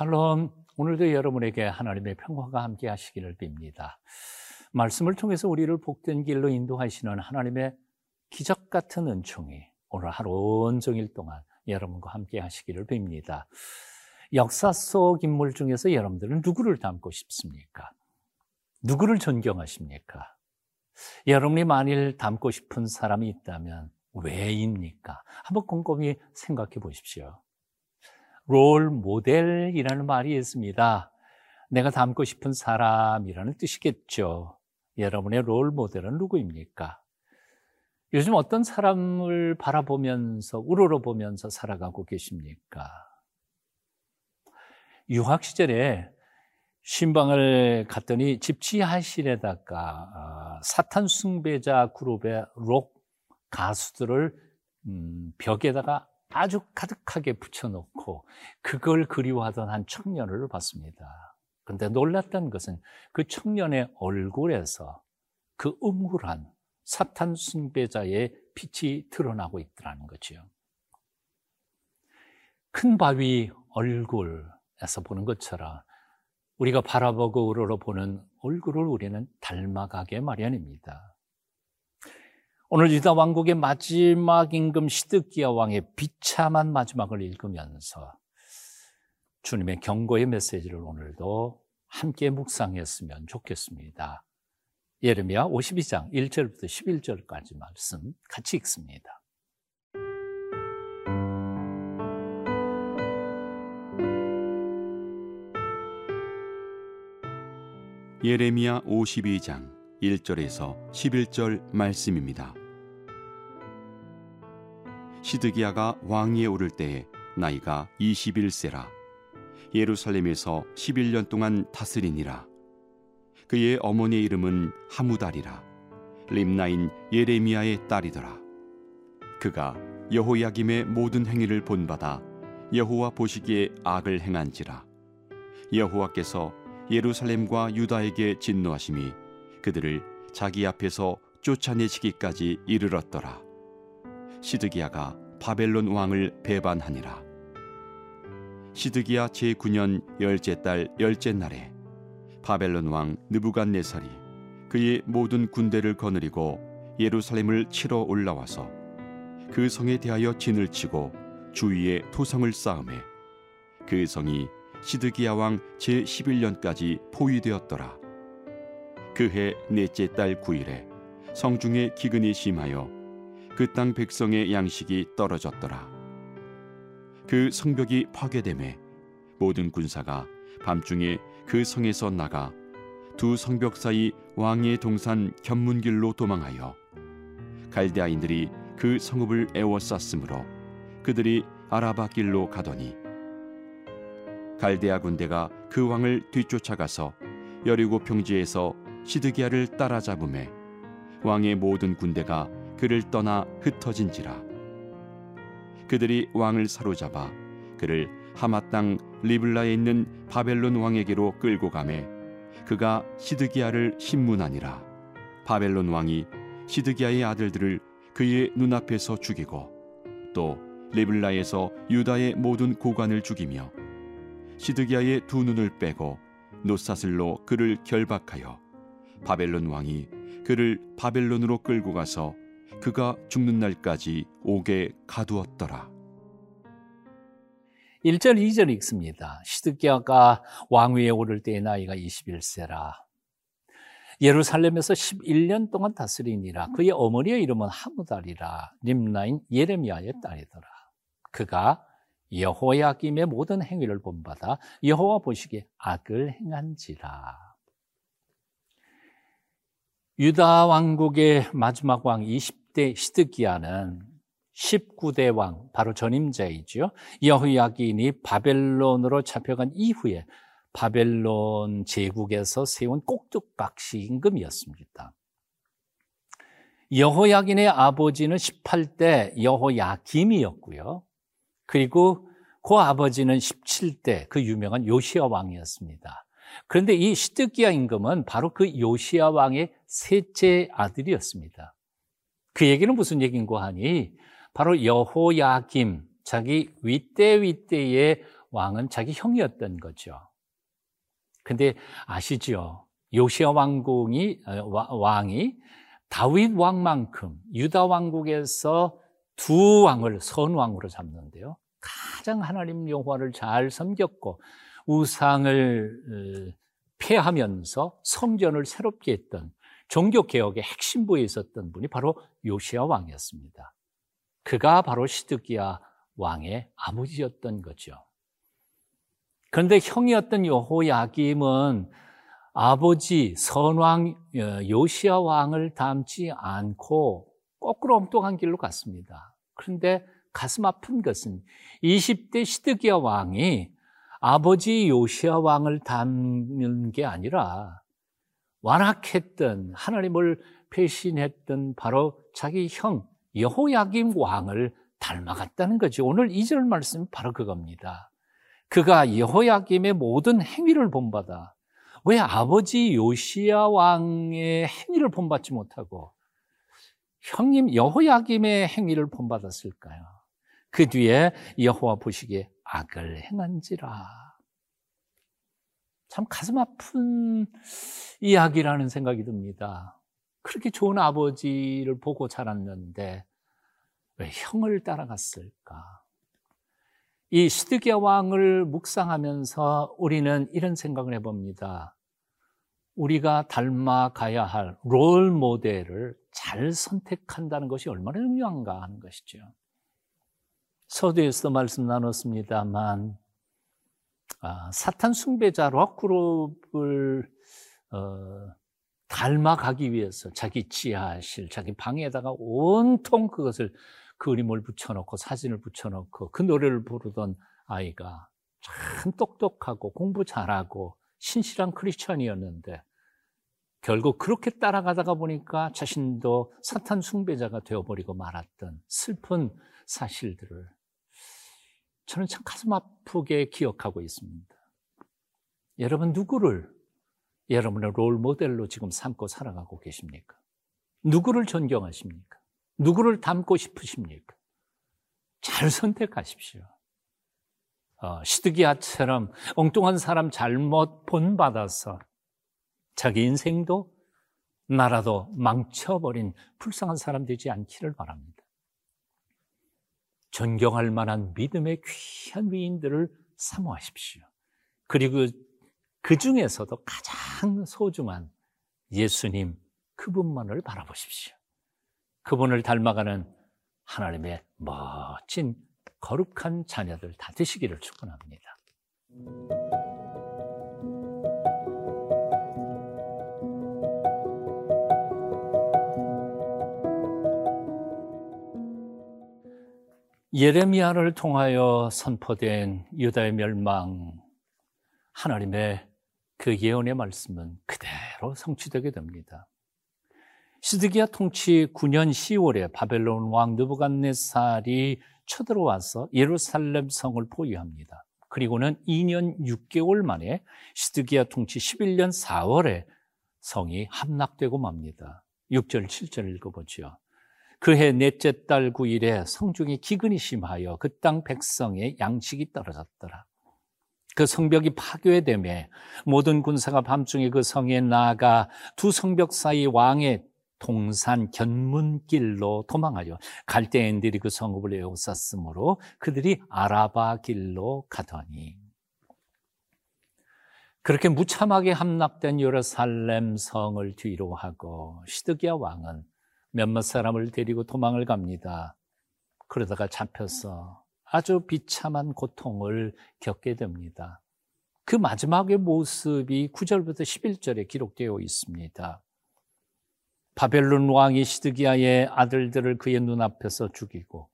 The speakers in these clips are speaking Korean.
샬롬. 오늘도 여러분에게 하나님의 평화가 함께 하시기를 빕니다. 말씀을 통해서 우리를 복된 길로 인도하시는 하나님의 기적 같은 은총이 오늘 하루 온종일 동안 여러분과 함께 하시기를 빕니다. 역사 속 인물 중에서 여러분들은 누구를 닮고 싶습니까? 누구를 존경하십니까? 여러분이 만일 닮고 싶은 사람이 있다면 왜입니까? 한번 곰곰이 생각해 보십시오. 롤 모델이라는 말이 있습니다. 내가 닮고 싶은 사람이라는 뜻이겠죠. 여러분의 롤 모델은 누구입니까? 요즘 어떤 사람을 바라보면서, 우러러보면서 살아가고 계십니까? 유학 시절에 신방을 갔더니 집 지하실에다가 아, 사탄 숭배자 그룹의 록 가수들을 음, 벽에다가 아주 가득하게 붙여놓고 그걸 그리워하던 한 청년을 봤습니다. 그런데 놀랐던 것은 그 청년의 얼굴에서 그 음울한 사탄 숭배자의 빛이 드러나고 있더라는 거죠. 큰 바위 얼굴에서 보는 것처럼 우리가 바라보고 우러러 보는 얼굴을 우리는 닮아가게 마련입니다. 오늘 유다 왕국의 마지막 임금 시드기야 왕의 비참한 마지막을 읽으면서 주님의 경고의 메시지를 오늘도 함께 묵상했으면 좋겠습니다. 예레미야 52장 1절부터 11절까지 말씀 같이 읽습니다. 예레미야 52장 1절에서 11절 말씀입니다. 시드기야가 왕위에 오를 때에 나이가 21세라. 예루살렘에서 11년 동안 다스리니라. 그의 어머니의 이름은 하무달이라. 림나인 예레미야의 딸이더라. 그가 여호야김의 모든 행위를 본받아 여호와 보시기에 악을 행한지라. 여호와께서 예루살렘과 유다에게 진노하심이 그들을 자기 앞에서 쫓아내시기까지 이르렀더라 시드기야가 바벨론 왕을 배반하니라. 시드기야 제9년 열째 달 열째 날에 바벨론 왕 느부갓네살이 그의 모든 군대를 거느리고 예루살렘을 치러 올라와서 그 성에 대하여 진을 치고 주위에 토성을 쌓음해 그 성이 시드기야 왕 제11년까지 포위되었더라. 그해 넷째 달 9일에 성중에 기근이 심하여 그 땅 백성의 양식이 떨어졌더라. 그 성벽이 파괴됨에 모든 군사가 밤중에 그 성에서 나가 두 성벽 사이 왕의 동산 견문길로 도망하여 갈대아인들이 그 성읍을 에워쌌으므로 그들이 아라바 길로 가더니 갈대아 군대가 그 왕을 뒤쫓아가서 여리고 평지에서 시드기야를 따라잡음에 왕의 모든 군대가 그를 떠나 흩어진지라. 그들이 왕을 사로잡아 그를 하마 땅 리블라에 있는 바벨론 왕에게로 끌고 가매 그가 시드기야를 신문하니라. 바벨론 왕이 시드기야의 아들들을 그의 눈앞에서 죽이고 또 리블라에서 유다의 모든 고관을 죽이며 시드기야의 두 눈을 빼고 노사슬로 그를 결박하여 바벨론 왕이 그를 바벨론으로 끌고 가서 그가 죽는 날까지 옥에 가두었더라. 1절, 2절 읽습니다. 시드기야가 왕위에 오를 때의 나이가 21세라. 예루살렘에서 11년 동안 다스리니라. 그의 어머니의 이름은 하무달이라. 림나인 예레미야의 딸이더라. 그가 여호야김의 모든 행위를 본받아 여호와 보시기에 악을 행한지라. 유다 왕국의 마지막 왕 20 대 시드기야는 19대 왕, 바로 전임자이죠. 여호야긴이 바벨론으로 잡혀간 이후에 바벨론 제국에서 세운 꼭두각시 임금이었습니다. 여호야긴의 아버지는 18대 여호야김이었고요. 그리고 그 아버지는 17대 그 유명한 요시아 왕이었습니다. 그런데 이 시드기야 임금은 바로 그 요시아 왕의 셋째 아들이었습니다. 그 얘기는 무슨 얘기인고 하니 바로 여호야김 자기 윗대 윗대의 왕은 자기 형이었던 거죠. 근데 아시죠? 요시아 왕궁이 어, 왕이 다윗 왕만큼 유다 왕국에서 두 왕을 선왕으로 잡는데요. 가장 하나님 여호와를 잘 섬겼고 우상을 어, 폐하면서 성전을 새롭게 했던 종교 개혁의 핵심부에 있었던 분이 바로 요시아 왕이었습니다. 그가 바로 시드기야 왕의 아버지였던 거죠. 그런데 형이었던 여호야김은 아버지 선왕 어, 요시아 왕을 닮지 않고 거꾸로 엉뚱한 길로 갔습니다. 그런데 가슴 아픈 것은 20대 시드기야 왕이 아버지 요시아 왕을 닮는 게 아니라 완악했던 하나님을 배신했던 바로 자기 형 여호야김 왕을 닮아갔다는 거죠. 오늘 2절 말씀 바로 그겁니다. 그가 여호야김의 모든 행위를 본받아 왜 아버지 요시야 왕의 행위를 본받지 못하고 형님 여호야김의 행위를 본받았을까요? 그 뒤에 여호와 보시기에 악을 행한지라. 참 가슴 아픈 이야기라는 생각이 듭니다. 그렇게 좋은 아버지를 보고 자랐는데 왜 형을 따라갔을까? 이 시드기야 왕을 묵상하면서 우리는 이런 생각을 해봅니다. 우리가 닮아가야 할 롤 모델을 잘 선택한다는 것이 얼마나 중요한가 하는 것이죠. 서두에서도 말씀 나눴습니다만 아, 사탄 숭배자 럭그룹을 어, 닮아가기 위해서 자기 지하실, 자기 방에다가 온통 그것을 그림을 붙여놓고 사진을 붙여놓고 그 노래를 부르던 아이가 참 똑똑하고 공부 잘하고 신실한 크리스천이었는데 결국 그렇게 따라가다가 보니까 자신도 사탄 숭배자가 되어버리고 말았던 슬픈 사실들을 저는 참 가슴 아프게 기억하고 있습니다. 여러분 누구를 여러분의 롤 모델로 지금 삼고 살아가고 계십니까? 누구를 존경하십니까? 누구를 닮고 싶으십니까? 잘 선택하십시오. 어, 시드기야처럼 엉뚱한 사람 잘못 본받아서 자기 인생도 나라도 망쳐버린 불쌍한 사람 되지 않기를 바랍니다. 존경할 만한 믿음의 귀한 위인들을 사모하십시오. 그리고 그 중에서도 가장 소중한 예수님 그분만을 바라보십시오. 그분을 닮아가는 하나님의 멋진 거룩한 자녀들 다 되시기를 축원합니다. 예레미야를 통하여 선포된 유다의 멸망, 하나님의 그 예언의 말씀은 그대로 성취되게 됩니다. 시드기야 통치 9년 10월에 바벨론 왕 느부갓네살이 쳐들어와서 예루살렘 성을 포위합니다. 그리고는 2년 6개월 만에 시드기야 통치 11년 4월에 성이 함락되고 맙니다. 6절, 7절 읽어보죠. 그해 넷째 달 9일에 성중이 기근이 심하여 그 땅 백성의 양식이 떨어졌더라. 그 성벽이 파괴되매 모든 군사가 밤중에 그 성에 나아가 두 성벽 사이 왕의 동산 견문길로 도망하여 갈대인들이 그 성읍을 에워쌌으므로 그들이 아라바 길로 가더니 그렇게 무참하게 함락된 예루살렘 성을 뒤로 하고 시드기야 왕은 몇몇 사람을 데리고 도망을 갑니다. 그러다가 잡혀서 아주 비참한 고통을 겪게 됩니다. 그 마지막의 모습이 9절부터 11절에 기록되어 있습니다. 바벨론 왕이 시드기야의 아들들을 그의 눈앞에서 죽이고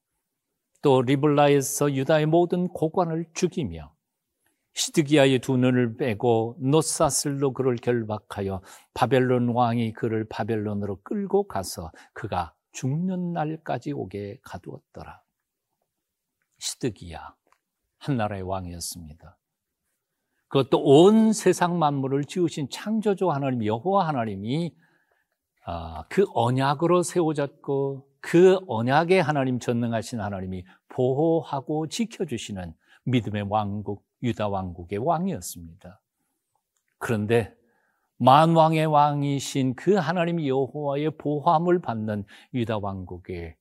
또 리블라에서 유다의 모든 고관을 죽이며 시드기야의 두 눈을 빼고 노사슬로 그를 결박하여 바벨론 왕이 그를 바벨론으로 끌고 가서 그가 죽는 날까지 오게 가두었더라. 시드기야 한 나라의 왕이었습니다. 그것도 온 세상 만물을 지으신 창조주 하나님 여호와 하나님이 아, 그 언약으로 세워졌고 그 언약에 하나님 전능하신 하나님이 보호하고 지켜주시는 믿음의 왕국 유다 왕국의 왕이었습니다. 그런데 만왕의 왕이신 그 하나님 여호와의 보함을 받는 유다 왕국의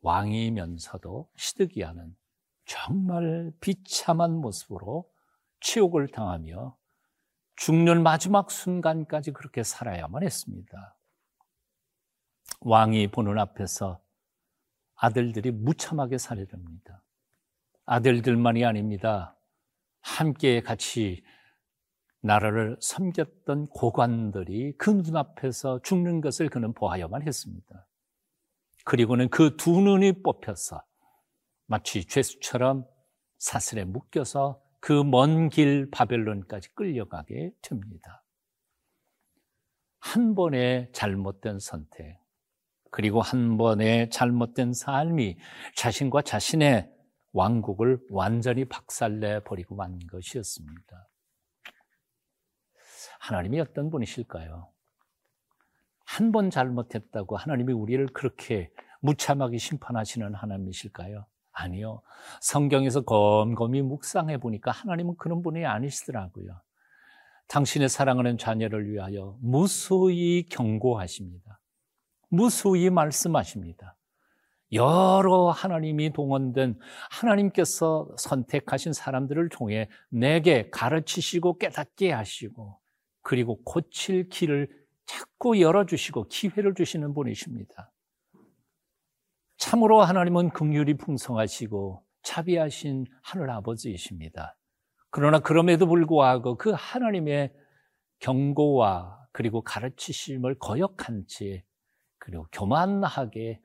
왕이면서도 시드기야는 정말 비참한 모습으로 치욕을 당하며 죽는 마지막 순간까지 그렇게 살아야만 했습니다. 왕이 보는 앞에서 아들들이 무참하게 살해됩니다. 아들들만이 아닙니다. 함께 같이 나라를 섬겼던 고관들이 그 눈앞에서 죽는 것을 그는 보아야만 했습니다. 그리고는 그 두 눈이 뽑혀서 마치 죄수처럼 사슬에 묶여서 그 먼 길 바벨론까지 끌려가게 됩니다. 한 번의 잘못된 선택, 그리고 한 번의 잘못된 삶이 자신과 자신의 왕국을 완전히 박살내 버리고 만 것이었습니다. 하나님이 어떤 분이실까요? 한 번 잘못했다고 하나님이 우리를 그렇게 무참하게 심판하시는 하나님이실까요? 아니요. 성경에서 곰곰이 묵상해 보니까 하나님은 그런 분이 아니시더라고요. 당신의 사랑하는 자녀를 위하여 무수히 경고하십니다. 무수히 말씀하십니다. 여러 하나님이 동원된 하나님께서 선택하신 사람들을 통해 내게 가르치시고 깨닫게 하시고 그리고 고칠 길을 자꾸 열어주시고 기회를 주시는 분이십니다. 참으로 하나님은 긍휼이 풍성하시고 자비하신 하늘 아버지이십니다. 그러나 그럼에도 불구하고 그 하나님의 경고와 그리고 가르치심을 거역한 채 그리고 교만하게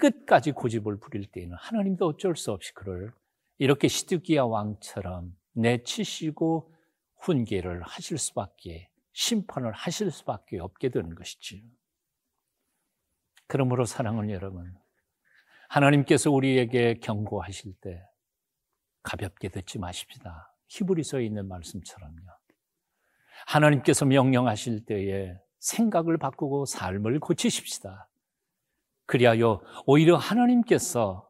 끝까지 고집을 부릴 때에는 하나님도 어쩔 수 없이 그를 이렇게 시드기야 왕처럼 내치시고 훈계를 하실 수밖에 심판을 하실 수밖에 없게 되는 것이지요. 그러므로 사랑하는 여러분, 하나님께서 우리에게 경고하실 때 가볍게 듣지 마십시다. 히브리서에 있는 말씀처럼요. 하나님께서 명령하실 때에 생각을 바꾸고 삶을 고치십시다. 그리하여 오히려 하나님께서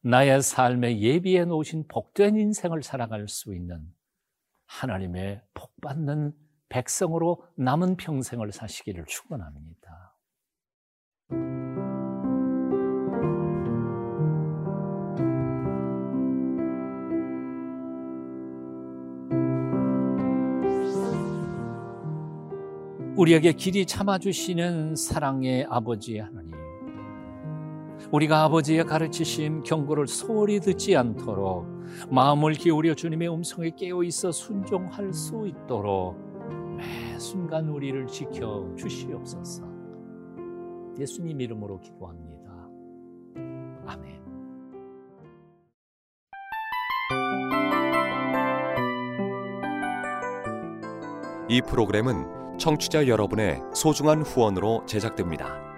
나의 삶에 예비해 놓으신 복된 인생을 살아갈 수 있는 하나님의 복받는 백성으로 남은 평생을 사시기를 축원합니다. 우리에게 길이 참아주시는 사랑의 아버지 하나님. 우리가 아버지의 가르치심, 경고를 소홀히 듣지 않도록 마음을 기울여 주님의 음성에 깨어 있어 순종할 수 있도록 매 순간 우리를 지켜 주시옵소서. 예수님 이름으로 기도합니다. 아멘. 이 프로그램은 청취자 여러분의 소중한 후원으로 제작됩니다.